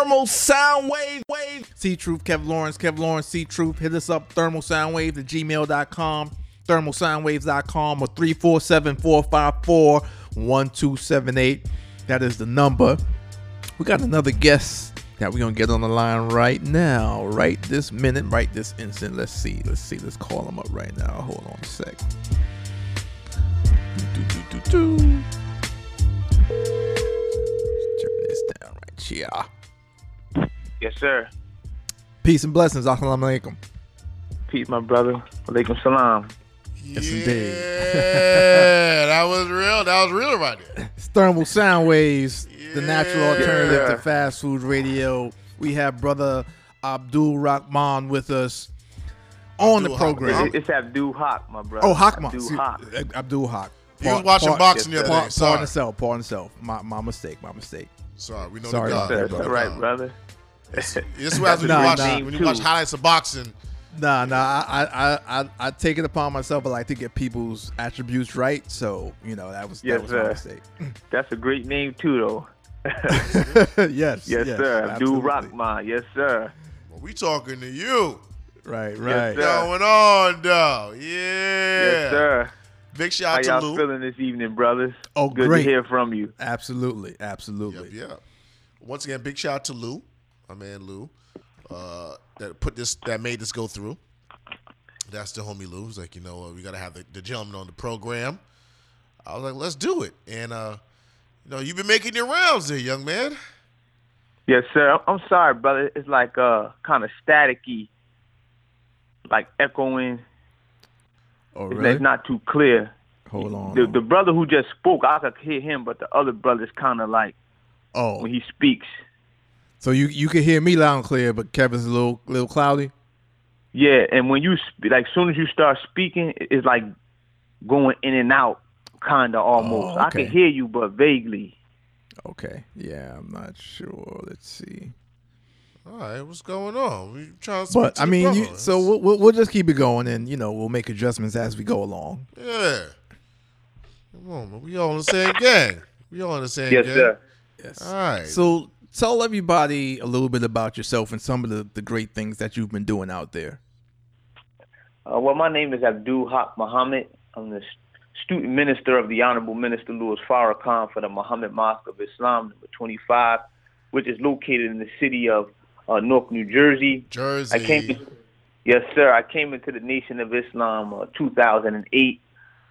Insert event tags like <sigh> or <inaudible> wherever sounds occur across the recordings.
Thermal Sound Wave. Wave. Truth, Kev Lawrence, Kev Lawrence, C Truth. Hit us up, Thermal Sound Wave at gmail.com, thermalsoundwaves.com, or 347 454 1278. That is the number. We got another guest that we're going to get on the line right now, right this minute, right this instant. Let's see. Let's see. Let's call him up right now. Hold on a sec. Do, do, do. Turn this down right here. Yes, sir. Peace and blessings. Assalamu alaikum. Peace, my brother. Alaikum salam. Yes, indeed. Yeah, that was <laughs> real. That was real right there. It's Thermal Sound Waves, the natural alternative Yeah. to fast food radio. We have brother Abdul Rahman with us on the program. It- It's Abdul Haq, my brother. Oh, Hakma. Abdul See, Haq. uh, Abdul Haq. He was watching boxing the yes, other sir. day. Sorry. Pardon self. Pardon self. My, my mistake. My mistake. Sorry, we know Sorry the about God. that, That's brother. all right, brother. This is <laughs> what happens when Nah, you watch, nah. when you watch highlights of boxing. Nah, nah. I, I, I, I take it upon myself. I like to get people's attributes right. So you know that was Yes, that was sir. my mistake. <laughs> That's a great name too, though. <laughs> yes. Yes, sir. Abdul absolutely. Rahman. Yes, sir. Well, we talking to you. Right. Yes, Right. sir. Going on, though. Yeah. Yes, sir. Big shout out to y'all to Lou. feeling this evening, brothers? Oh, Good great. to hear from you. Absolutely. Absolutely. Yep, yeah. Once again, big shout out to Lou, my man Lou, uh, that put this, that made this go through. That's the homie Lou. He's like, you know, uh, we got to have the, the gentleman on the program. I was like, let's do it. And, uh, you know, you've been making your rounds there, young man. Yes, sir. I'm- I'm sorry, brother. It's like uh, kind of staticky, like echoing. Oh, It's, really? it's not too clear. Hold on. The the brother who just spoke, I could hear him, but the other brother's kind of like oh, when he speaks. So you you can hear me loud and clear, but Kevin's a little little cloudy. Yeah, and when you sp- like, soon as you start speaking, it's like going in and out, kind of almost. Oh, I can hear you, but vaguely. Okay. Yeah, I'm not sure. Let's see. All right, what's going on? We trying to But speak to I mean, you, so we'll, we'll we'll just keep it going, and you know we'll make adjustments as we go along. Yeah. Come on, man. We all in the same gang. We all in the same Yes, gang. sir. Yes. All right. So tell everybody a little bit about yourself and some of the, the great things that you've been doing out there. Uh, well, my name is Abdul Haq Muhammad. I'm the student minister of the Honorable Minister Louis Farrakhan for the Muhammad Mosque of Islam, number 25, which is located in the city of uh, Newark, New Jersey. Jersey. I came to, yes, sir. I came into the Nation of Islam uh, 2008.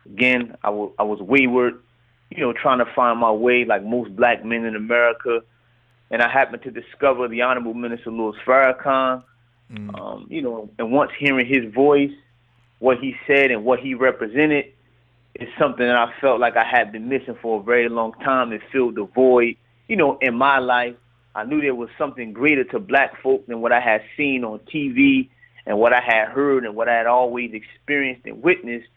Again, I wa- I was wayward, you know, trying to find my way like most black men in America. And I happened to discover the Honorable Minister Louis Farrakhan. Um, you know, and once hearing his voice, what he said and what he represented is something that I felt like I had been missing for a very long time. It filled the void, you know, in my life. I knew there was something greater to black folk than what I had seen on TV and what I had heard and what I had always experienced and witnessed.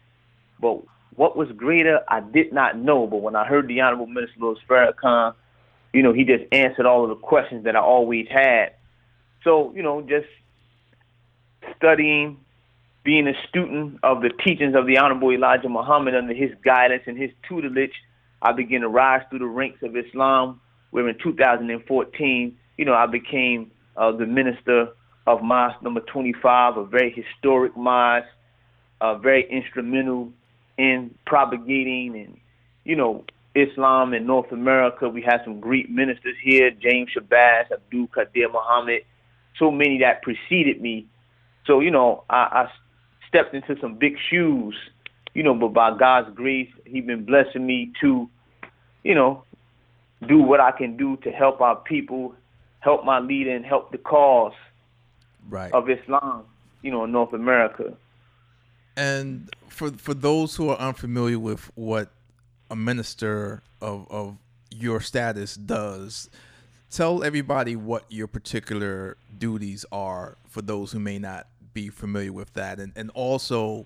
But what was greater, I did not know. But when I heard the Honorable Minister Louis Farrakhan, you know, he just answered all of the questions that I always had. So, you know, just studying, being a student of the teachings of the Honorable Elijah Muhammad under his guidance and his tutelage, I began to rise through the ranks of Islam. Where in 2014, you know, I became uh, the minister of Mosque number 25, a very historic mosque, uh, very instrumental in propagating and, you know, Islam in North America. We have some great ministers here, James Shabazz, Abdul Qadir Muhammad, so many that preceded me. So, you know, I, I stepped into some big shoes, you know, but by God's grace, He's been blessing me to, you know, do what I can do to help our people, help my leader, and help the cause Right. of Islam, you know, in North America. And for for those who are unfamiliar with what a minister of of your status does, tell everybody what your particular duties are for those who may not be familiar with that, and and also.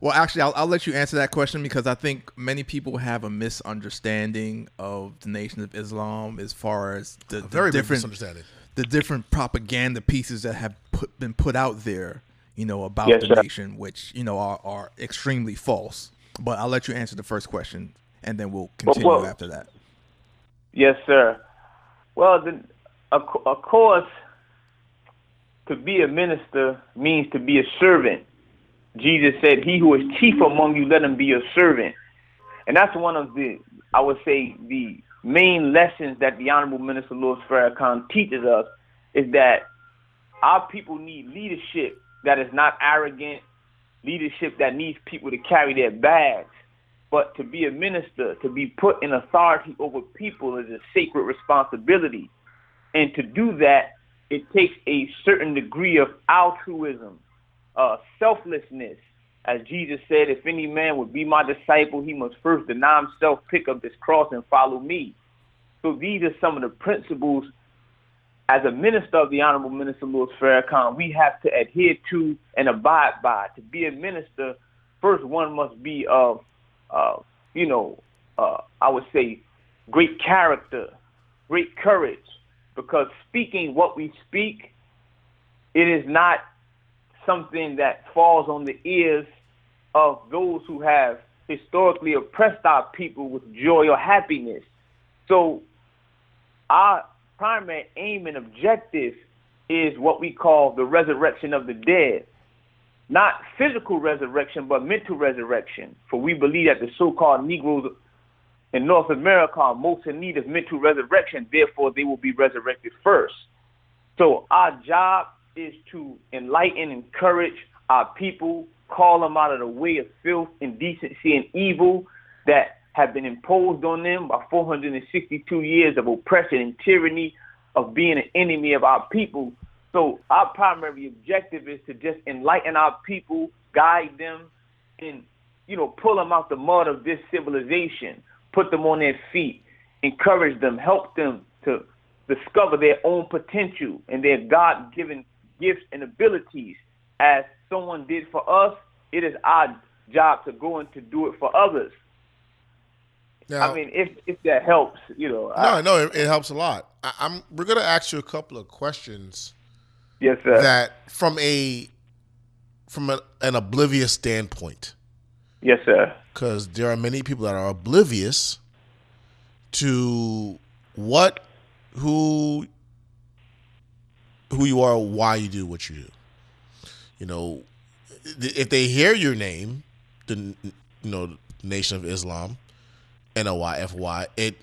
Well, actually, I'll, I'll let you answer that question because I think many people have a misunderstanding of the Nation of Islam as far as the, the very different misunderstanding. the different propaganda pieces that have put, been put out there, you know, about Yes, the sir. nation, which you know are, are extremely false. But I'll let you answer the first question, and then we'll continue well- after that. Yes, sir. Well, the, of, of course, to be a minister means to be a servant. Jesus said, He who is chief among you, let him be a servant. And that's one of the, I would say, the main lessons that the Honorable Minister Louis Farrakhan teaches us is that our people need leadership that is not arrogant, leadership that needs people to carry their bags. But to be a minister, to be put in authority over people is a sacred responsibility. And to do that, it takes a certain degree of altruism, uh, selflessness. As Jesus said, if any man would be my disciple, he must first deny himself, pick up this cross, and follow me. So these are some of the principles as a minister of the Honorable Minister Louis Farrakhan, we have to adhere to and abide by. To be a minister, first one must be of, uh, you know, uh, I would say, great character, great courage, because speaking what we speak, it is not something that falls on the ears of those who have historically oppressed our people with joy or happiness. So our primary aim and objective is what we call the resurrection of the dead. Not physical resurrection, but mental resurrection. For we believe that the so called Negroes in North America are most in need of mental resurrection, therefore, they will be resurrected first. So, our job is to enlighten, encourage our people, call them out of the way of filth, indecency, and evil that have been imposed on them by 462 years of oppression and tyranny of being an enemy of our people. So our primary objective is to just enlighten our people, guide them, and you know pull them out the mud of this civilization, put them on their feet, encourage them, help them to discover their own potential and their God-given gifts and abilities. As someone did for us, it is our job to go and to do it for others. Now, I mean, if if that helps, you know. No, I, no, it, it, helps a lot. I, am we're gonna ask you a couple of questions. Yes, sir. That from a from a, an oblivious standpoint. Yes, sir. Because there are many people that are oblivious to what, who, who you are, why you do what you do. You know, if they hear your name, the you know Nation of Islam, N O Y F Y. It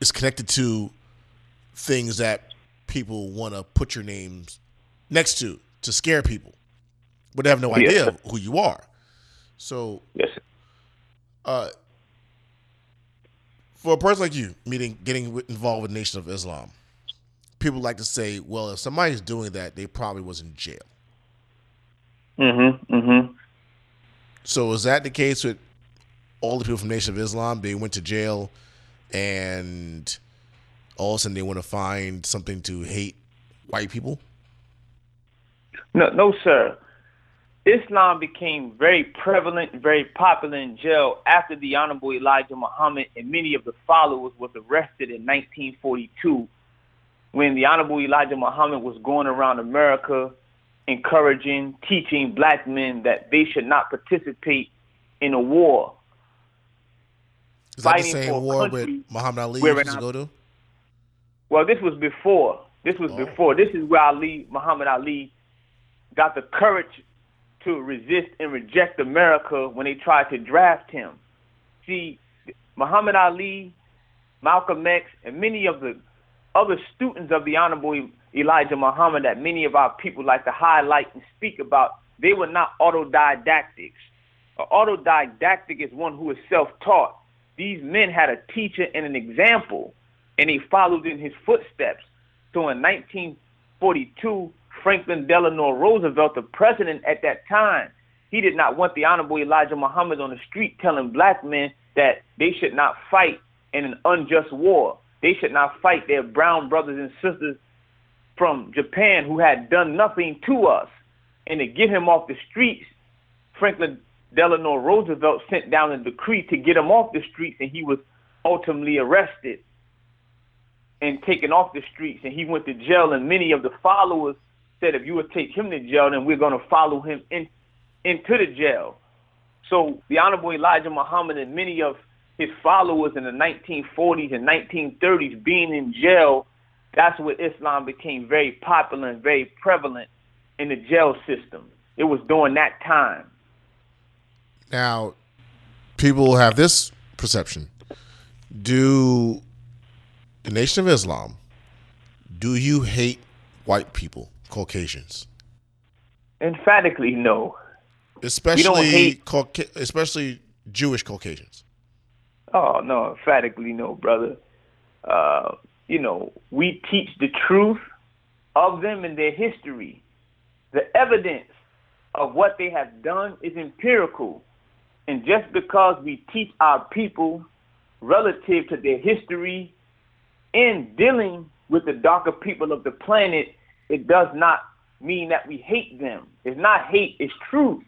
is connected to things that people want to put your names next to to scare people, but they have no idea yes. who you are. So, yes. uh, for a person like you, meeting getting involved with Nation of Islam, people like to say, "Well, if somebody's doing that, they probably was in jail." Mm-hmm. Mm-hmm. So is that the case with all the people from Nation of Islam, they went to jail, and all of a sudden they want to find something to hate white people? No, no, sir. Islam became very prevalent, very popular in jail after the Honorable Elijah Muhammad and many of the followers was arrested in 1942 when the Honorable Elijah Muhammad was going around America encouraging, teaching black men that they should not participate in a war is that the same war with Muhammad Ali used to go to? Well, this was before. This was oh. before. This is where Ali, Muhammad Ali, got the courage to resist and reject America when they tried to draft him. See, Muhammad Ali, Malcolm X, and many of the other students of the Honorable Elijah Muhammad that many of our people like to highlight and speak about, they were not autodidactics. An autodidactic is one who is self-taught. These men had a teacher and an example, and they followed in his footsteps. So in 1942, Franklin Delano Roosevelt, the president at that time, he did not want the Honorable Elijah Muhammad on the street telling black men that they should not fight in an unjust war. They should not fight their brown brothers and sisters from Japan who had done nothing to us. And to get him off the streets, Franklin Delano Roosevelt sent down a decree to get him off the streets, and he was ultimately arrested and taken off the streets, and he went to jail. And many of the followers said, if you would take him to jail, then we're going to follow him in, into the jail. So the Honorable Elijah Muhammad and many of his followers in the 1940s and 1930s being in jail that's when Islam became very popular and very prevalent in the jail system. It was during that time. Now, people have this perception. Do the Nation of Islam, do you hate white people, Caucasians? Emphatically, no. Especially, hate- Cauca- especially Jewish Caucasians. Oh no, emphatically no, brother. Uh, you know, we teach the truth of them and their history. The evidence of what they have done is empirical. And just because we teach our people relative to their history in dealing with the darker people of the planet, it does not mean that we hate them. It's not hate, it's truth.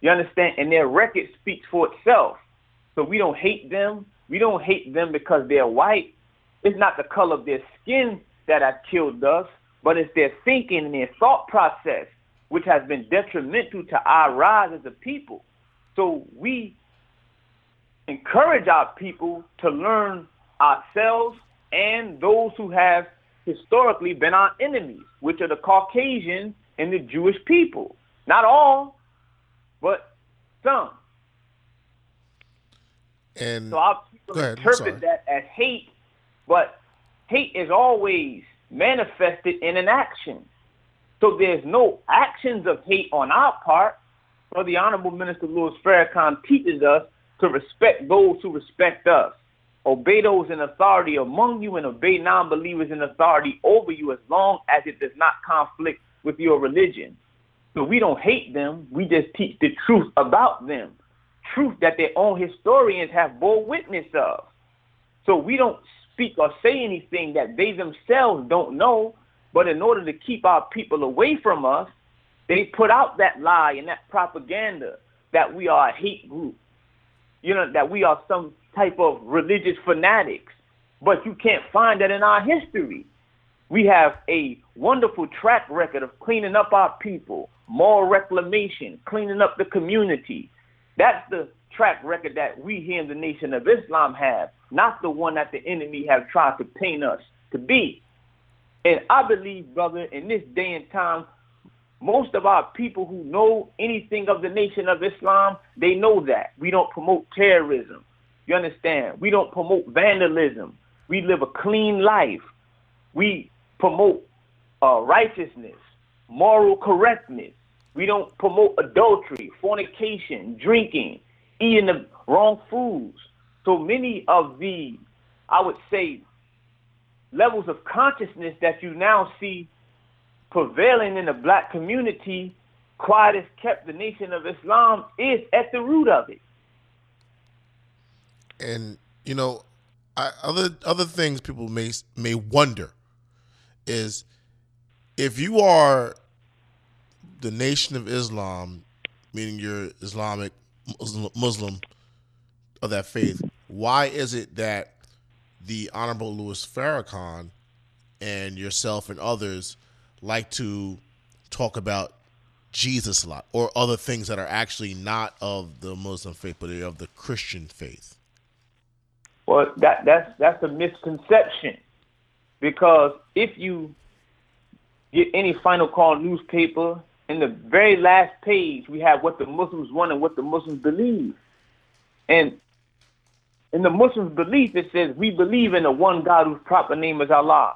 You understand? And their record speaks for itself. So we don't hate them. We don't hate them because they're white. It's not the color of their skin that has killed us, but it's their thinking and their thought process, which has been detrimental to our rise as a people. So we encourage our people to learn ourselves and those who have historically been our enemies, which are the Caucasians and the Jewish people. Not all, but some. And So our people ahead, interpret that as hate, but hate is always manifested in an action. So there's no actions of hate on our part. So the Honorable Minister Louis Farrakhan teaches us to respect those who respect us. Obey those in authority among you and obey non-believers in authority over you as long as it does not conflict with your religion. So we don't hate them. We just teach the truth about them. Truth that their own historians have bore witness of. So we don't speak or say anything that they themselves don't know. But in order to keep our people away from us, they put out that lie and that propaganda that we are a hate group. You know, that we are some type of religious fanatics. But you can't find that in our history. We have a wonderful track record of cleaning up our people, moral reclamation, cleaning up the community. That's the track record that we here in the Nation of Islam have, not the one that the enemy have tried to paint us to be. And I believe, brother, in this day and time, most of our people who know anything of the Nation of Islam, they know that. We don't promote terrorism. You understand? We don't promote vandalism. We live a clean life. We promote uh, righteousness, moral correctness. We don't promote adultery, fornication, drinking, eating the wrong foods. So many of the, I would say, levels of consciousness that you now see prevailing in the black community, quiet as kept the nation of Islam is at the root of it. and you know, I, other other things people may may wonder is if you are the Nation of Islam, meaning you're Islamic Muslim, Muslim of that faith, why is it that the Honorable Louis Farrakhan and yourself and others like to talk about Jesus a lot or other things that are actually not of the Muslim faith but are of the Christian faith? Well, that that's that's a misconception, because if you get any final call newspaper, in the very last page we have what the Muslims want and what the Muslims believe, and in the Muslims' belief it says we believe in the one God whose proper name is Allah.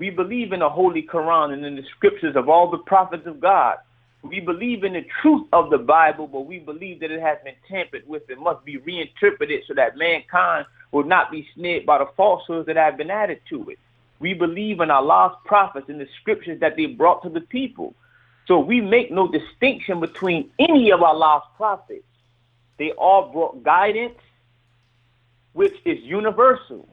We believe in the Holy Quran and in the scriptures of all the prophets of God. We believe in the truth of the Bible, but we believe that it has been tampered with and must be reinterpreted so that mankind will not be snared by the falsehoods that have been added to it. We believe in Allah's prophets and the scriptures that they brought to the people. So we make no distinction between any of Allah's prophets. They all brought guidance, which is universal.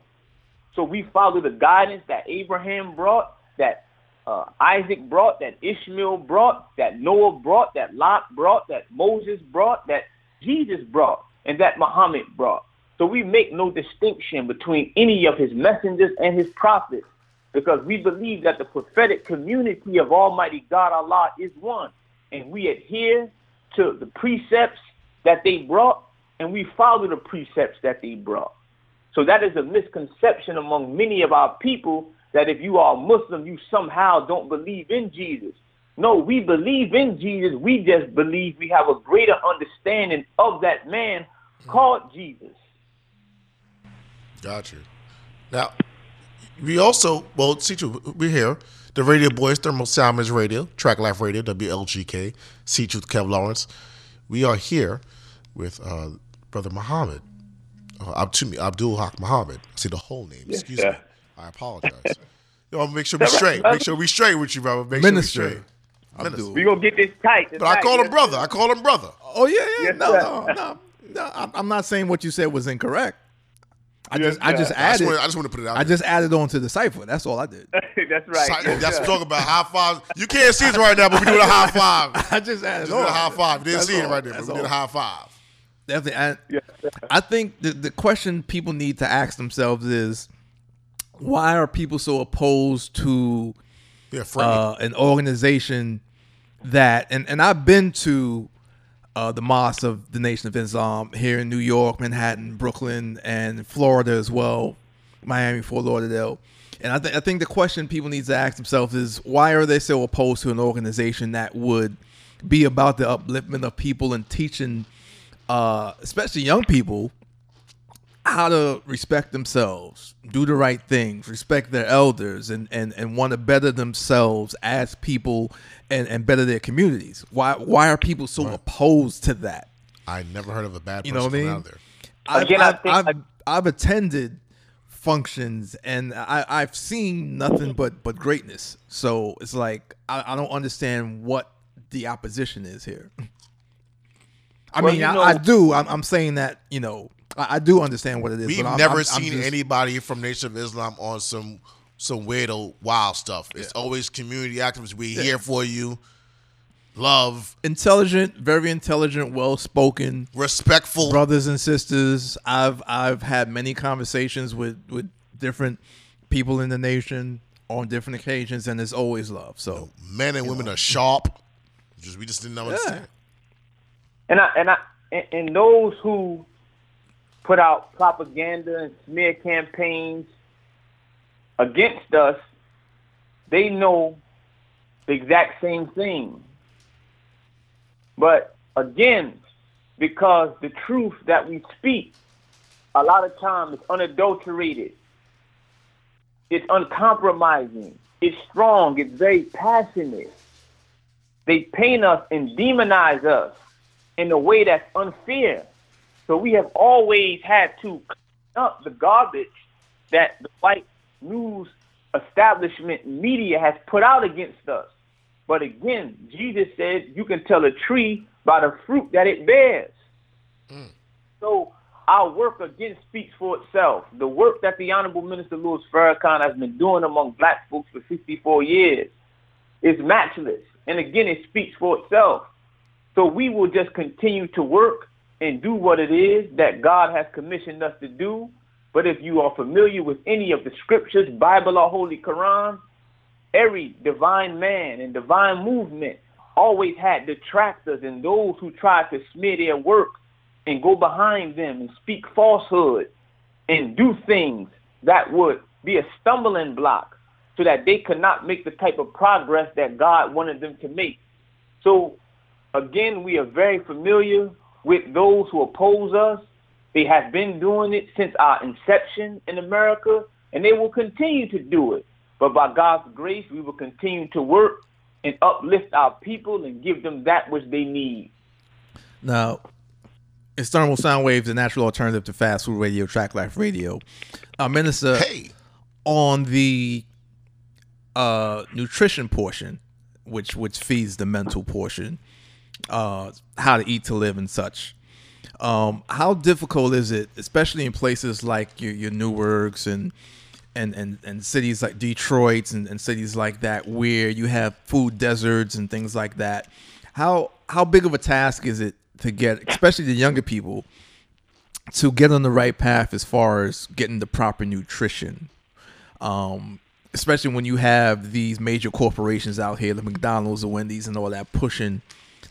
So we follow the guidance that Abraham brought, that uh, Isaac brought, that Ishmael brought, that Noah brought, that Lot brought, that Moses brought, that Jesus brought, and that Muhammad brought. So we make no distinction between any of his messengers and his prophets because we believe that the prophetic community of Almighty God Allah is one. And we adhere to the precepts that they brought and we follow the precepts that they brought. So that is a misconception among many of our people that if you are Muslim, you somehow don't believe in Jesus. No, we believe in Jesus. We just believe we have a greater understanding of that man called Jesus. Gotcha. Now, we also, well, see, we're here. The Radio Boys, Thermal Salmons Radio, Track Life Radio, WLGK, See Truth, Kev Lawrence. We are here with uh, Brother Muhammad, uh, Abdul Haq Muhammad. See the whole name. Excuse me. I apologize. <laughs> Yo, make sure we straight. Make sure we straight with you, brother. Make Minister. sure we straight. Minister. We gonna get this tight. But I call him brother. I call him brother. Oh yeah, yeah. Yes, no, no, no, no. I'm not saying what you said was incorrect. I just, I just added. I just, want, I just want to put it out. I there. just added on to the cipher. That's all I did. <laughs> that's right. So, that's talk about high fives. You can't see it right now, but we doing a high <laughs> five. I just added. Just on. did a high five. You didn't that's see all. it right there, but we did a high five. Definitely. I, yeah. I think the the question people need to ask themselves is, why are people so opposed to yeah, uh, an organization that and and I've been to uh, the mosques of the Nation of Islam here in New York, Manhattan, Brooklyn, and Florida as well, Miami, Fort Lauderdale. And I, th- I think the question people need to ask themselves is why are they so opposed to an organization that would be about the upliftment of people and teaching, uh, especially young people, how to respect themselves, do the right things, respect their elders, and and and want to better themselves as people and and better their communities. Why why are people so right. opposed to that? I never heard of a bad person you know what I mean? out there. I've, Again, I've, I've, I've, I've attended functions and I, I've seen nothing but but greatness. So it's like I, I don't understand what the opposition is here. <laughs> I well, mean, I, know, I, do. I'm, I'm saying that you know I, I do understand what it is. We've never I'm, seen just, anybody from Nation of Islam on some some weirdo wild stuff. It's yeah. always community activists. We're yeah. here for you. Love, intelligent, very intelligent, well spoken, respectful brothers and sisters. I've I've had many conversations with with different people in the nation on different occasions, and there's always love. So you men and women know. are sharp. Just we just didn't understand. Yeah. And I and I and those who put out propaganda and smear campaigns against us, they know the exact same thing. But again, because the truth that we speak, a lot of times it's unadulterated, it's uncompromising, it's strong, it's very passionate. They paint us and demonize us in a way that's unfair. So we have always had to clean up the garbage that the white news establishment media has put out against us. But again, Jesus said you can tell a tree by the fruit that it bears. Mm. So our work again speaks for itself. The work that the Honorable Minister Louis Farrakhan has been doing among black folks for 64 years is matchless. And again, it speaks for itself. So we will just continue to work and do what it is that God has commissioned us to do. But if you are familiar with any of the scriptures, Bible or Holy Quran, every divine man and divine movement always had detractors and those who tried to smear their work and go behind them and speak falsehood and do things that would be a stumbling block so that they could not make the type of progress that God wanted them to make. So, again, we are very familiar with those who oppose us. They have been doing it since our inception in America, and they will continue to do it. But by God's grace, we will continue to work and uplift our people and give them that which they need. Now, it's Thermal Sound Waves, a natural alternative to fast food radio, track life radio. Uh, Minister, hey. on the uh, nutrition portion, which which feeds the mental portion, uh, how to eat to live and such. Um, how difficult is it, especially in places like your, your Newarks and and, and, and cities like Detroit and, and cities like that, where you have food deserts and things like that? How how big of a task is it to get, especially the younger people, to get on the right path as far as getting the proper nutrition? Um, especially when you have these major corporations out here, the McDonald's, the Wendy's, and all that pushing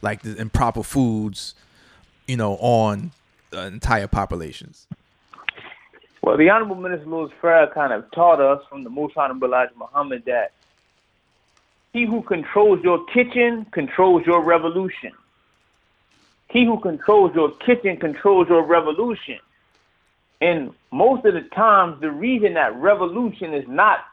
like the improper foods, you know, on uh, entire populations. Well, the Honorable Minister Louis kind of taught us from the Most Honorable Elijah Muhammad that he who controls your kitchen controls your revolution. He who controls your kitchen controls your revolution. And most of the times, the reason that revolution is not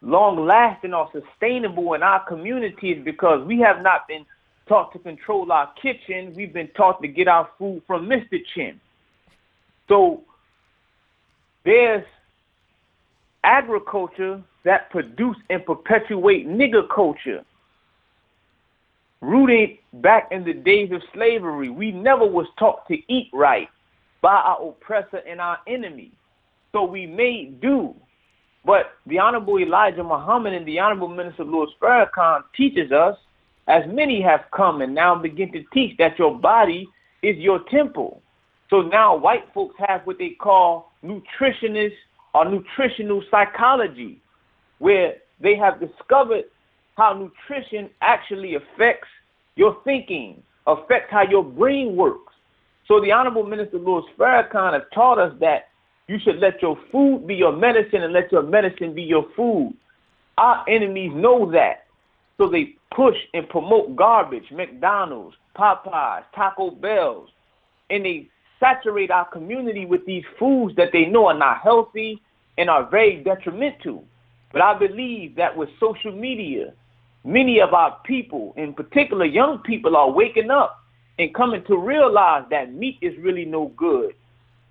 long lasting or sustainable in our community is because we have not been taught to control our kitchen. We've been taught to get our food from Mr. Chin. So there's agriculture that produce and perpetuate nigger culture. Rooted back in the days of slavery, we never was taught to eat right by our oppressor and our enemy. So we made do. But the Honorable Elijah Muhammad and the Honorable Minister Louis Farrakhan teaches us, as many have come and now begin to teach, that your body is your temple. So now white folks have what they call nutritionists or nutritional psychology, where they have discovered how nutrition actually affects your thinking, affects how your brain works. So the Honorable Minister Louis Farrakhan has taught us that you should let your food be your medicine and let your medicine be your food. Our enemies know that. So they push and promote garbage, McDonald's, Popeyes, Taco Bells, and they saturate our community with these foods that they know are not healthy and are very detrimental. But I believe that with social media, many of our people, in particular young people, are waking up and coming to realize that meat is really no good.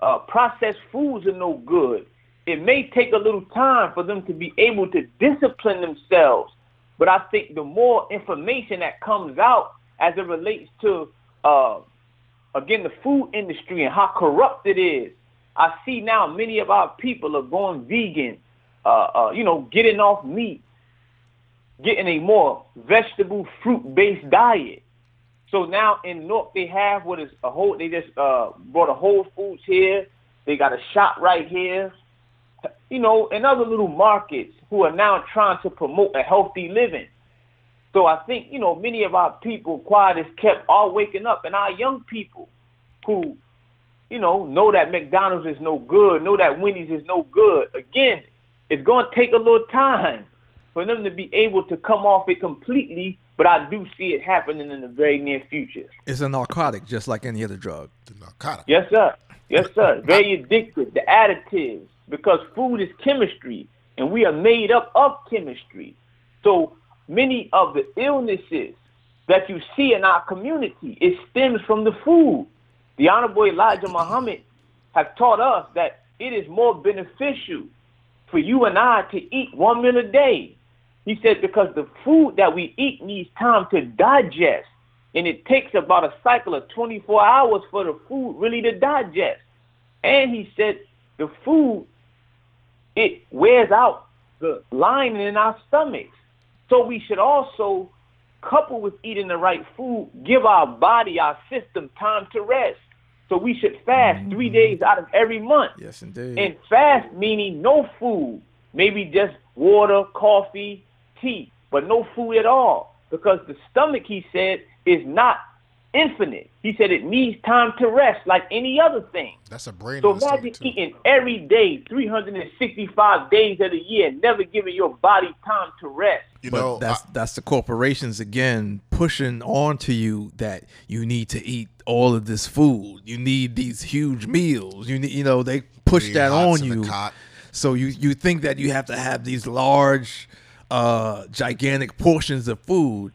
Uh, processed foods are no good. It may take a little time for them to be able to discipline themselves, but I think the more information that comes out as it relates to, uh, again, the food industry and how corrupt it is, I see now many of our people are going vegan, uh, uh, you know, getting off meat, getting a more vegetable, fruit-based diet. So now in North they have what is a whole. They just uh, brought a Whole Foods here. They got a shop right here. You know, and other little markets who are now trying to promote a healthy living. So I think you know many of our people, quiet is kept, are waking up, and our young people who, you know, know that McDonald's is no good, know that Wendy's is no good. Again, it's going to take a little time for them to be able to come off it completely but I do see it happening in the very near future. It's a narcotic, just like any other drug. The narcotic. Yes, sir. Yes, sir. Very addictive. The additives, because food is chemistry, and we are made up of chemistry. So many of the illnesses that you see in our community, it stems from the food. The Honorable Elijah Muhammad have taught us that it is more beneficial for you and I to eat one meal a day he said because the food that we eat needs time to digest. And it takes about a cycle of 24 hours for the food really to digest. And he said the food, it wears out the lining in our stomachs. So we should also, couple with eating the right food, give our body, our system time to rest. So we should fast mm-hmm. three days out of every month. Yes, indeed. And fast meaning no food, maybe just water, coffee, tea, but no food at all. Because the stomach, he said, is not infinite. He said it needs time to rest like any other thing. That's a brain. So imagine eating every day, 365 days of the year, never giving your body time to rest. You but know, that's I, that's the corporations again pushing onto you that you need to eat all of this food. You need these huge meals. You need, you know, they push that on you. So you you think that you have to have these large uh, gigantic portions of food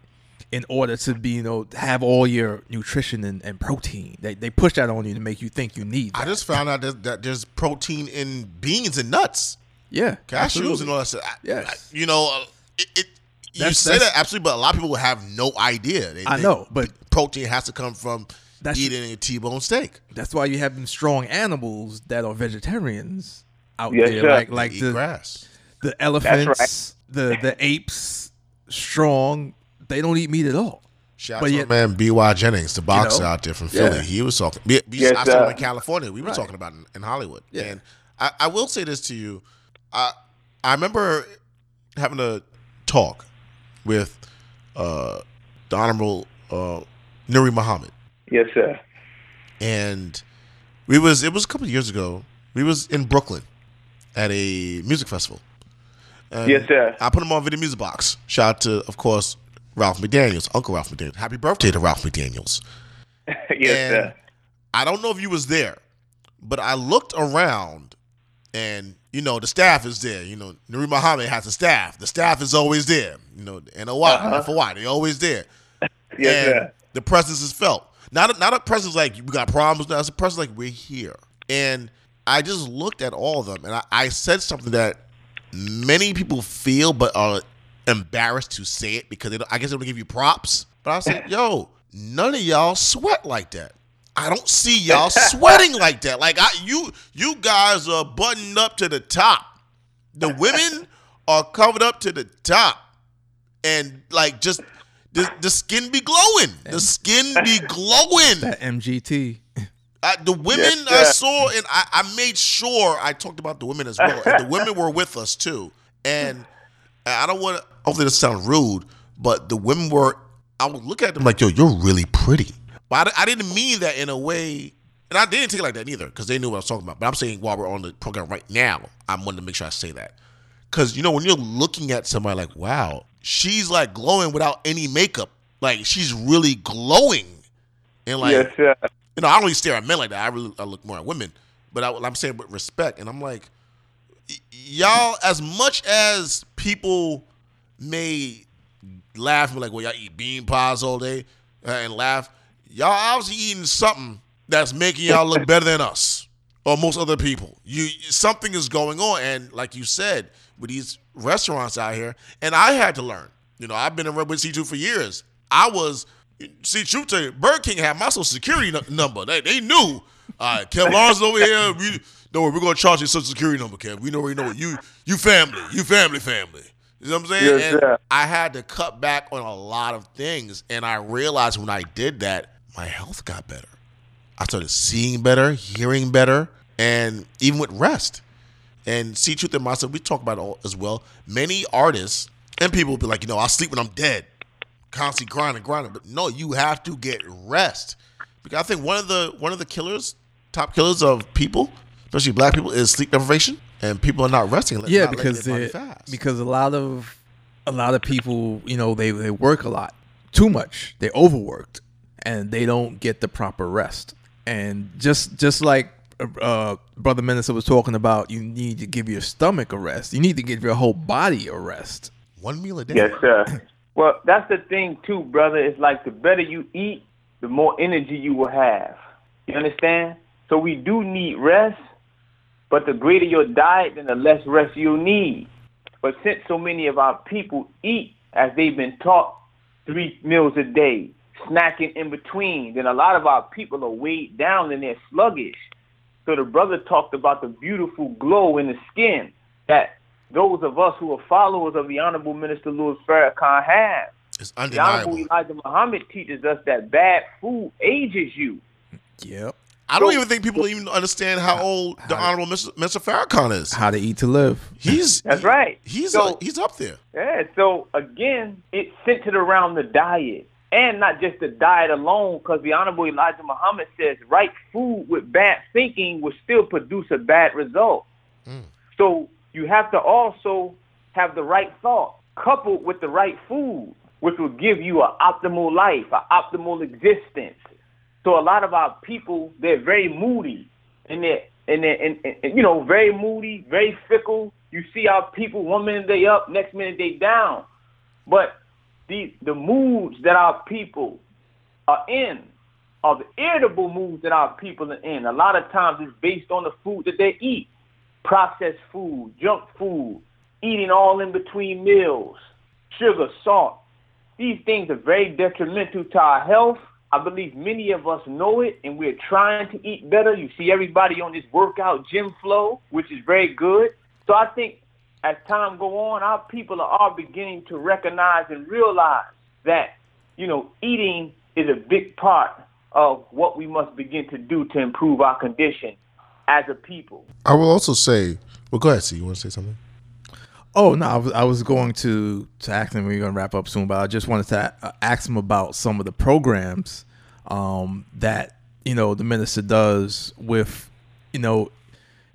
in order to be, you know, have all your nutrition and, and protein. They, they push that on you to make you think you need. That. I just found out that, that there's protein in beans and nuts. Yeah, cashews absolutely. and all that stuff. Yes. you know, uh, it, it you that's, say that's, that absolutely, but a lot of people have no idea. They, I know, but protein has to come from that's, eating a T-bone steak. That's why you have them strong animals that are vegetarians out yes, there, sir. like like the grass, the elephants the the apes strong. They don't eat meat at all. Shout out to man Bryant Jennings, the boxer you know, out there from Philly. Yeah. He was talking. B, B, yes, I uh, in California. We were right. talking about in, in Hollywood. Yeah. And I, I, will say this to you. I I remember having a talk with uh, the Honorable uh, Nuri Muhammad. Yes, sir. And we was it was a couple years ago, We was in Brooklyn at a music festival. And Yes, sir. I put him on Video Music Box. Shout out to, of course, Ralph McDaniels, Uncle Ralph McDaniels. Happy birthday to Ralph McDaniels. <laughs> yes, and. I don't know if you was there, but I looked around, and you know the staff is there. You know, Nuri Muhammad has a staff. The staff is always there. You know, NOI, Uh-huh. FOI, they always there. <laughs> Yes, and sir. the presence is felt. Not a, not a presence like we got problems. No, it's a presence like we're here. And I just looked at all of them, and I, I said something that many people feel but are embarrassed to say it because I guess they don't give you props. But I said, <laughs> yo, none of y'all sweat like that. I don't see y'all sweating like that. Like I, you, you guys are buttoned up to the top. The women <laughs> are covered up to the top, and like just the, the skin be glowing. The skin be glowing. That MGT. I, the women I saw, and I, I made sure I talked about the women as well. And the women were with us too. And I don't want to, hopefully this sounds rude, but the women were, I would look at them like, yo, you're really pretty. But I, I didn't mean that in a way, and I didn't take it like that either because they knew what I was talking about. But I'm saying while we're on the program right now, I wanted to make sure I say that. Because, you know, when you're looking at somebody like, wow, she's like glowing without any makeup. Like, she's really glowing. And like, yes, sir. you know, I don't really stare at men like that. I really I look more at women, but I, I'm saying with respect, and I'm like, y'all, as much as people may laugh and be like, well, y'all eat bean pies all day uh, and laugh, y'all obviously eating something that's making y'all look better than us or most other people. You something is going on, and like you said, with these restaurants out here, and I had to learn. You know, I've been in with C2 for years. I was see truth to you, Burger King had my social security nu- number. They they knew. All right, Kev <laughs> Lawrence over here. We don't worry, we're gonna charge you social security number, Kev. We know we know you you family, you family, family. You know what I'm saying? Yes, and sir. I had to cut back on a lot of things, and I realized when I did that, my health got better. I started seeing better, hearing better, and even with rest. And see, truth and myself, we talk about it all as well. Many artists and people will be like, you know, I'll sleep when I'm dead, constantly grinding, grinding. But no, you have to get rest because I think one of the one of the killers, top killers of people, especially black people, is sleep deprivation, and people are not resting. and yeah not because their body it, fast. because a lot of a lot of people you know they they work a lot too much they overworked and they don't get the proper rest and just just like uh, uh, brother minister was talking about you need to give your stomach a rest you need to give your whole body a rest one meal a day. Yes, sir. <coughs> Well, that's the thing too, brother. It's like the better you eat, the more energy you will have. You understand? So we do need rest, but the greater your diet, then the less rest you'll need. But since so many of our people eat as they've been taught three meals a day, snacking in between, then a lot of our people are weighed down and they're sluggish. So the brother talked about the beautiful glow in the skin that those of us who are followers of the Honorable Minister Louis Farrakhan have. It's The Honorable undeniable. Elijah Muhammad teaches us that bad food ages you. yep I don't So- even think people even understand how old the honorable Mr. Mr. Farrakhan is. how to eat to live He's <laughs> That's right. He's So- uh, he's up there. Yeah, so again, it's centered around the diet. And not just the diet alone, because the Honorable Elijah Muhammad says right food with bad thinking will still produce a bad result. So you have to also have the right thought coupled with the right food, which will give you an optimal life, an optimal existence. So a lot of our people, they're very moody, and they're and they're and, and, and, you know very moody, very fickle. You see our people one minute they up, next minute they down. But the the moods that our people are in are the irritable moods that our people are in. A lot of times it's based on the food that they eat, processed food, junk food, eating all in between meals, sugar, salt. These things are very detrimental to our health. I believe many of us know it, and we're trying to eat better. You see everybody on this workout gym flow, which is very good. So I think as time go on, our people are, all beginning to recognize and realize that, you know, eating is a big part of what we must begin to do to improve our condition as a people. I will also say, well, go ahead. See, you want to say something? Oh no, I was, I was going to to ask him. We are going to wrap up soon, but I just wanted to uh, ask him about some of the programs um, that you know the minister does with, you know,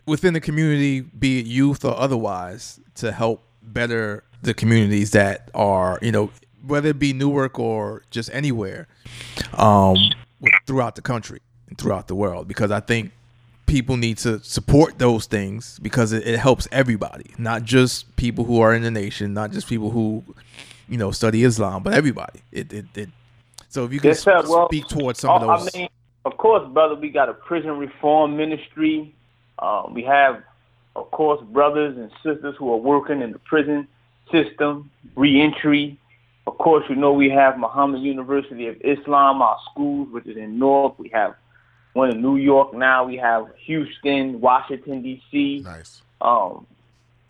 within the community, be it youth or otherwise, to help better the communities that are, you know, whether it be Newark or just anywhere, um, throughout the country and throughout the world. Because I think people need to support those things because it, it helps everybody, not just people who are in the nation, not just people who, you know, study Islam, but everybody. It, it, it so if you can Yes, sir. Well, speak towards some of those. I mean, of course, brother, we got a prison reform ministry. Um, we have, of course, brothers and sisters who are working in the prison system, reentry. Of course, you know we have Muhammad University of Islam, our schools, which is in North. We have one in New York now. We have Houston, Washington D.C. Nice. Um,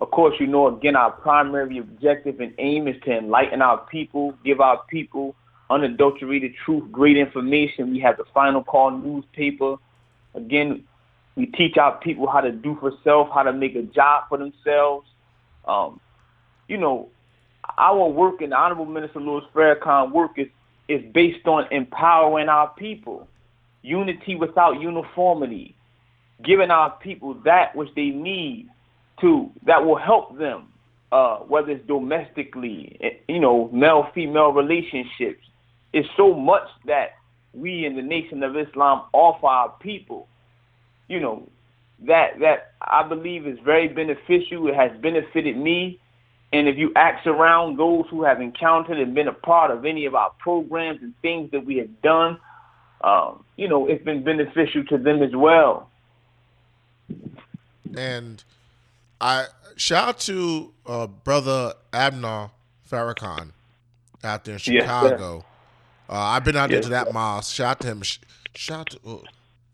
of course, you know, again, our primary objective and aim is to enlighten our people, give our people unadulterated truth, great information. We have the Final Call newspaper. Again, we teach our people how to do for self, how to make a job for themselves. Um, you know, our work in the Honorable Minister Louis Farrakhan work is, is based on empowering our people, unity without uniformity, giving our people that which they need to that will help them, uh, whether it's domestically, eh, you know, male female relationships. It's so much that we in the Nation of Islam offer our people, you know, that that I believe is very beneficial. It has benefited me. And if you ask around those who have encountered and been a part of any of our programs and things that we have done, um, you know, it's been beneficial to them as well. And I shout out to uh, brother Abner Farrakhan out there in Yes. Chicago. uh, I've been out there Yes, to that mosque. Shout out to him. Shout out to, oh,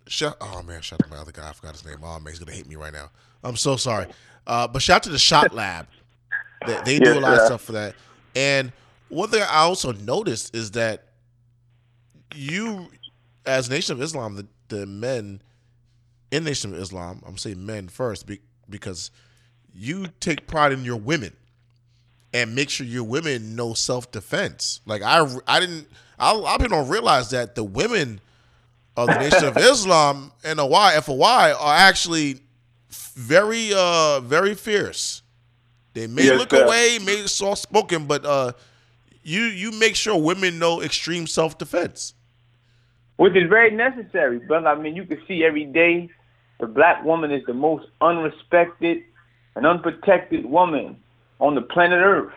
shout, oh man, shout out to my other guy. I forgot his name. Oh man, he's gonna hate me right now. I'm so sorry. Uh, but shout out to the Shot Lab. They, they do Yes, a lot of stuff for that. And one thing I also noticed is that you, as Nation of Islam, the, the men in Nation of Islam, I'm saying men first be, because you take pride in your women and make sure your women know self defense. Like I, I didn't, I, people don't realize that the women of the Nation of <laughs> Islam and OI, FOI are actually very, uh, very fierce. They may Yes, look sir. away, may soft spoken, but uh, you you make sure women know extreme self defense. Which is very necessary, brother. I mean, you can see every day the black woman is the most unrespected and unprotected woman on the planet Earth.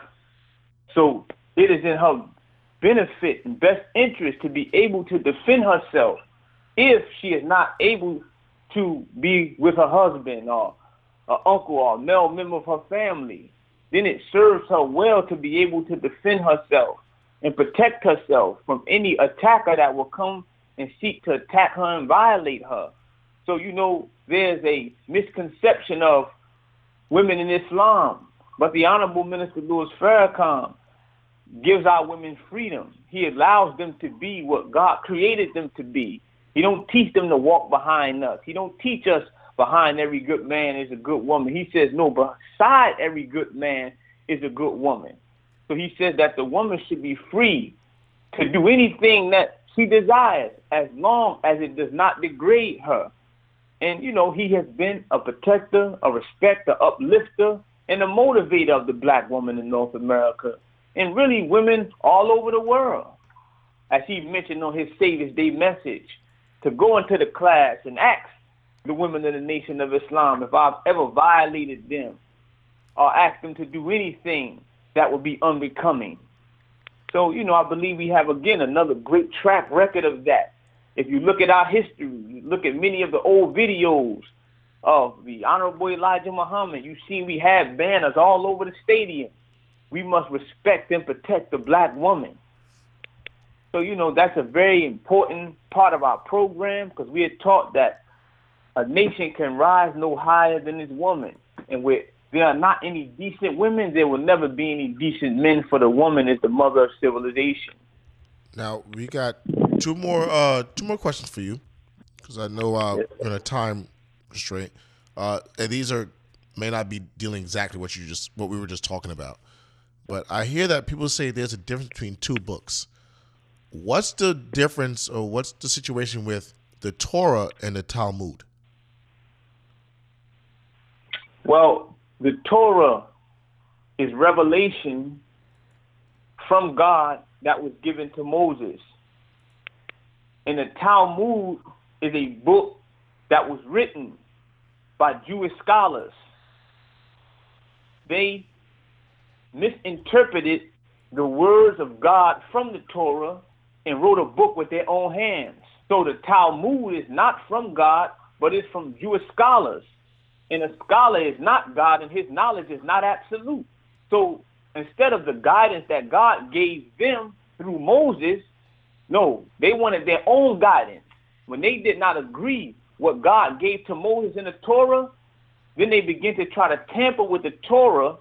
So it is in her benefit and best interest to be able to defend herself if she is not able to be with her husband or an uncle or a male member of her family. Then it serves her well to be able to defend herself and protect herself from any attacker that will come and seek to attack her and violate her. So, you know, there's a misconception of women in Islam. But the Honorable Minister Louis Farrakhan gives our women freedom. He allows them to be what God created them to be. He don't teach them to walk behind us. He don't teach us behind every good man is a good woman. He says no, beside every good man is a good woman. So he says that the woman should be free to do anything that she desires as long as it does not degrade her. And you know, he has been a protector, a respecter, uplifter, and a motivator of the black woman in North America. And really women all over the world. As he mentioned on his Savior's Day message, to go into the class and ask the women of the Nation of Islam if I've ever violated them or asked them to do anything that would be unbecoming. So, you know, I believe we have, again, another great track record of that. If you look at our history, look at many of the old videos of the Honorable Elijah Muhammad, you see we have banners all over the stadium. We must respect and protect the black woman. So, you know, that's a very important part of our program because we are taught that a nation can rise no higher than its woman. And where there are not any decent women, there will never be any decent men, for the woman is the mother of civilization. Now we got two more uh two more questions for you because I know uh, in a time constraint. Uh, and these are may not be dealing exactly what you just what we were just talking about, but I hear that people say there's a difference between two books. What's the difference, or what's the situation with the Torah and the Talmud? Well, the Torah is revelation from God that was given to Moses. And the Talmud is a book that was written by Jewish scholars. They misinterpreted the words of God from the Torah and wrote a book with their own hands. So the Talmud is not from God, but it's from Jewish scholars. And a scholar is not God, and his knowledge is not absolute. So instead of the guidance that God gave them through Moses, no, they wanted their own guidance. When they did not agree what God gave to Moses in the Torah, then they began to try to tamper with the Torah,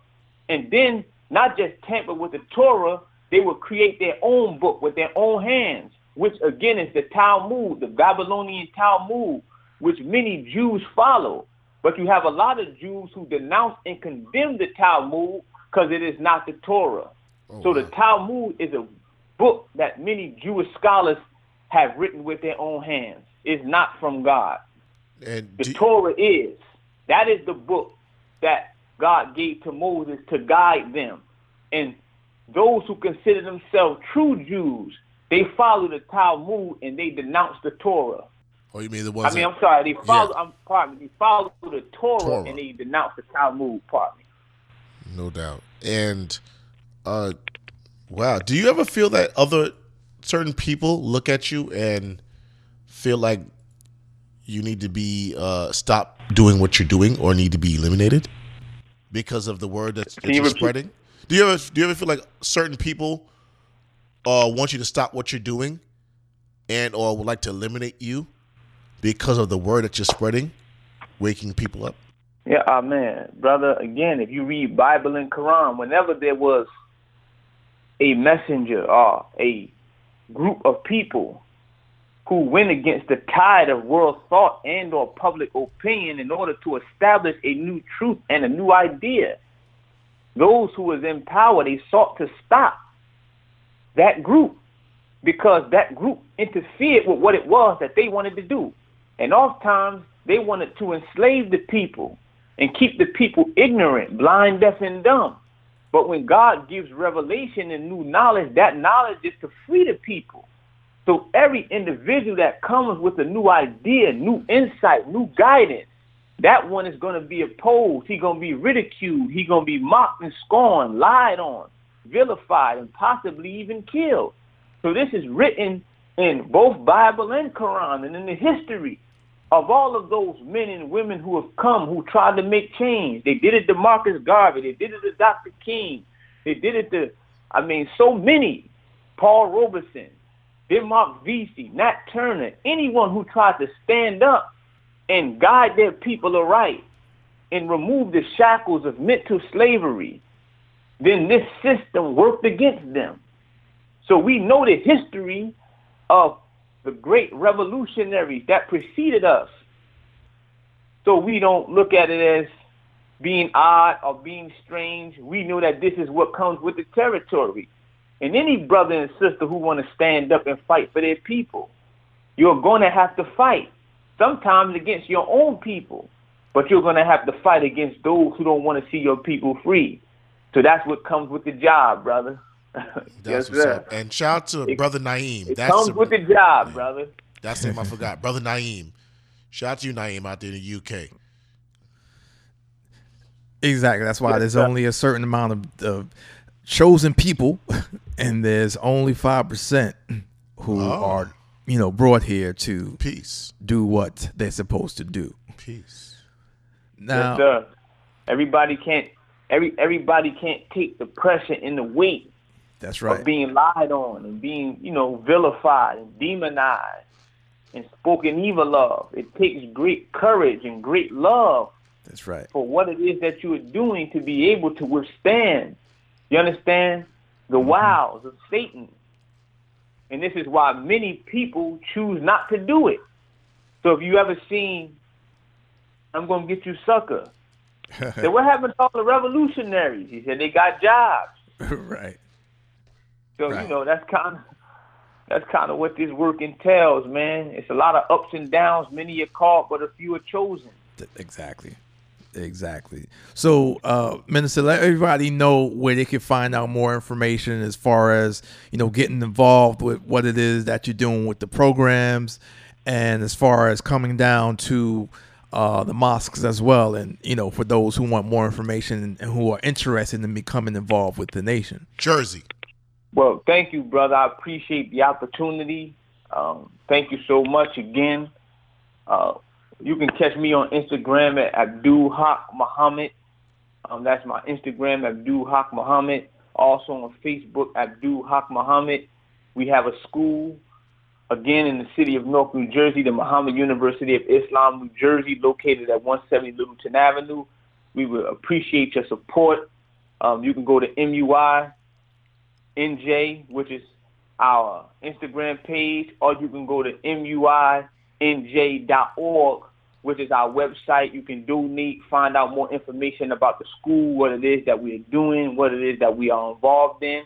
and then not just tamper with the Torah, they would create their own book with their own hands, which again is the Talmud, the Babylonian Talmud, which many Jews follow. But you have a lot of Jews who denounce and condemn the Talmud because it is not the Torah. Oh, so wow. the Talmud is a book that many Jewish scholars have written with their own hands. is not from God. And the Torah is. That is the book that God gave to Moses to guide them. And those who consider themselves true Jews, they follow the Talmud and they denounce the Torah. Oh, you mean the ones? I mean, I'm sorry. They follow. Yeah. I'm pardon me. They follow the Torah, Torah, and they denounce the Talmud. Pardon me. No doubt. And, uh, wow. Do you ever feel that other certain people look at you and feel like you need to be uh, stop doing what you're doing or need to be eliminated because of the word that's, that you're spreading? Do you ever do you ever feel like certain people uh, want you to stop what you're doing and or would like to eliminate you because of the word that you're spreading, waking people up? Yeah, amen. Brother, again, if you read Bible and Quran, whenever there was a messenger or a group of people who went against the tide of world thought and or public opinion in order to establish a new truth and a new idea, those who was in power, they sought to stop that group because that group interfered with what it was that they wanted to do. And oftentimes they wanted to enslave the people and keep the people ignorant, blind, deaf, and dumb. But when God gives revelation and new knowledge, that knowledge is to free the people. So every individual that comes with a new idea, new insight, new guidance, that one is going to be opposed. He's going to be ridiculed. He's going to be mocked and scorned, lied on, vilified, and possibly even killed. So this is written in both Bible and Quran and in the history of all of those men and women who have come who tried to make change. They did it to Marcus Garvey. They did it to Dr. King. They did it to, I mean, so many. Paul Robeson, Denmark Vesey, Nat Turner, anyone who tried to stand up and guide their people aright and remove the shackles of mental slavery, then this system worked against them. So we know the history of the great revolutionaries that preceded us. So we don't look at it as being odd or being strange. We know that this is what comes with the territory. And any brother and sister who want to stand up and fight for their people, you're going to have to fight. Sometimes against your own people, but you're going to have to fight against those who don't want to see your people free. So that's what comes with the job, brother. That's yes, what's sir. up. And shout out to it, brother Naeem. It that's comes a, with the job, man, brother. That's the name I forgot. Brother Naeem. Shout out to you, Naeem, out there in the UK. Exactly. That's why yes, there's sir. only a certain amount of, of chosen people, <laughs> and there's only five percent who oh. are, you know, brought here to peace, do what they're supposed to do. Peace. Now, yes, everybody can't every everybody can't take the pressure and the weight. That's right. Of being lied on and being, you know, vilified and demonized and spoken evil of. It takes great courage and great love. That's right. For what it is that you are doing to be able to withstand. You understand the mm-hmm. wiles of Satan. And this is why many people choose not to do it. So if you ever seen, I'm Gonna Git You Sucka. <laughs> said, what happened to all the revolutionaries? He said they got jobs. <laughs> right. So right. you know that's kind of that's kind of what this work entails, man. It's a lot of ups and downs. Many are called, but a few are chosen. Exactly. Exactly. So, uh, Minister, let everybody know where they can find out more information as far as you know getting involved with what it is that you're doing with the programs, and as far as coming down to uh, the mosques as well. And you know, for those who want more information and who are interested in becoming involved with the nation. Jersey. Well, thank you, brother. I appreciate the opportunity. Um, thank you so much again. Uh, you can catch me on Instagram at Abdul Haq Muhammad. Um, that's my Instagram, Abdul Haq Muhammad. Also on Facebook, Abdul Haq Muhammad. We have a school, again, in the city of Newark, New Jersey, the Muhammad University of Islam, New Jersey, located at 170 Littleton Avenue. We would appreciate your support. Um, you can go to MUI NJ, which is our Instagram page, or you can go to muinj.org, which is our website. You can donate, find out more information about the school, what it is that we are doing, what it is that we are involved in.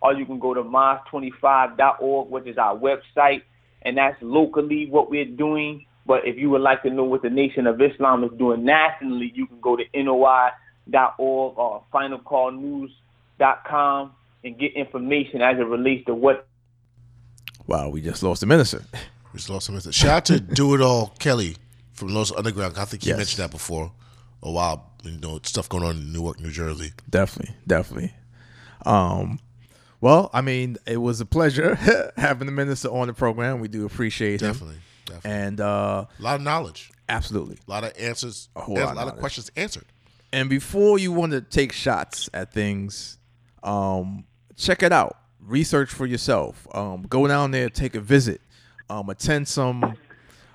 Or you can go to mos25.org, which is our website, and that's locally what we're doing. But if you would like to know what the Nation of Islam is doing nationally, you can go to noi.org or finalcallnews.com and get information as it relates to what. Wow, we just lost a minister. We just lost a minister. Shout out to <laughs> Do It All Kelly from Los Underground. I think he Yes. mentioned that before a while. You know, stuff going on in Newark, New Jersey. Definitely, definitely. Um, well, I mean, it was a pleasure <laughs> having the minister on the program. We do appreciate him. Definitely, definitely. And uh, a lot of knowledge, absolutely. a lot of answers, A whole a lot lot, of of questions answered. And before you want to take shots at things, um, check it out. Research for yourself. Um, go down there, take a visit, um, attend some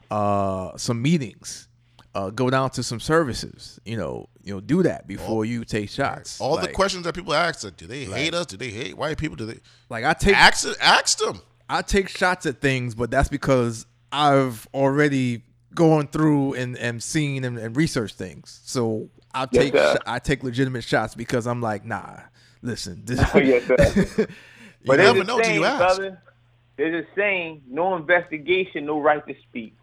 uh, some meetings. Uh, go down to some services. You know, you know, do that before you take shots. All the questions that people ask, like, do they hate us? Do they hate white people? Do they Like I take ask? Ask them. I take shots at things, but that's because I've already gone through and, and seen and, and researched things. So I take sir. sh- I take legitimate shots because I'm like, nah, listen, <laughs> this, Yes, sir. <laughs> You But never there's a know till saying, you ask. brother. There's a saying: no investigation, no right to speak.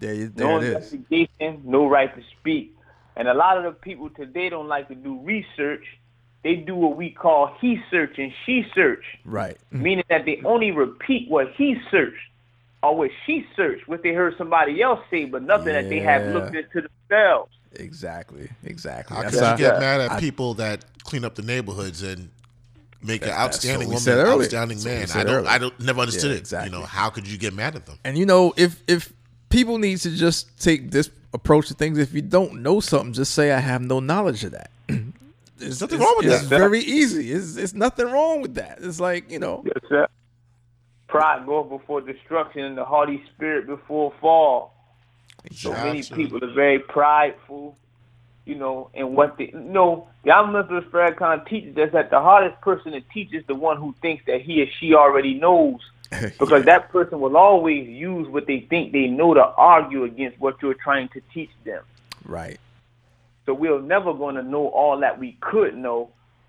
there, you- No there it is. investigation, no right to speak. And a lot of the people today don't like to do research. They do what we call he search and she search, Right. <laughs> meaning that they only repeat what he searched or what she searched, what they heard somebody else say, but nothing that they have looked into themselves. Exactly. Exactly. How That's could you get mad at I- people that clean up the neighborhoods and make an That- that's outstanding woman, said an outstanding That's what we man? said I don't. earlier. I don't. Never understood Yeah, it. exactly. You know, how could you get mad at them? And you know, if if people need to just take this approach to things, if you don't know something, just say I have no knowledge of that. <clears throat> There's nothing wrong with it's that. very easy. It's it's nothing wrong with that. It's like you know, Yes, sir. Pride goes before destruction and the haughty spirit before fall. So many people are very prideful, you know, and what they you know. The Al-Mithras Farrakhan teaches us that the hardest person to teach is the one who thinks that he or she already knows, <laughs> because that person will always use what they think they know to argue against what you're trying to teach them. right. So we're never going to know all that we could know.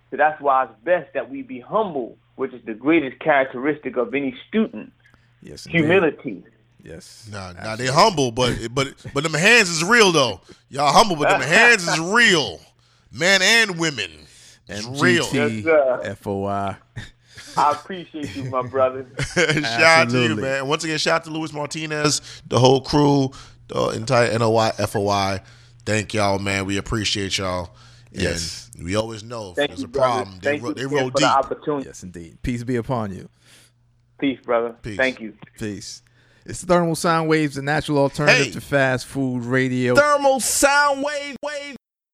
So that's why it's best that we be humble, which is the greatest characteristic of any student. Yes. Humility. Yes. Nah, nah, they humble, but but but them hands is real though. Y'all humble, but them <laughs> hands is real. Men and women. It's real. Yes, sir. FOI. I appreciate you, my brother. <laughs> shout out to you, man. Once again, shout out to Luis Martinez, the whole crew, the entire NOI, FOI. Thank y'all, man. We appreciate y'all. And Yes. we always know if Thank there's you, a brother. problem, they, Thank ro- you they again roll for the opportunity. Yes, indeed. Peace be upon you. Peace, brother. Peace. Thank you. Peace. It's thermal sound waves, the natural alternative Hey. to fast food radio. Thermal sound wave, wave.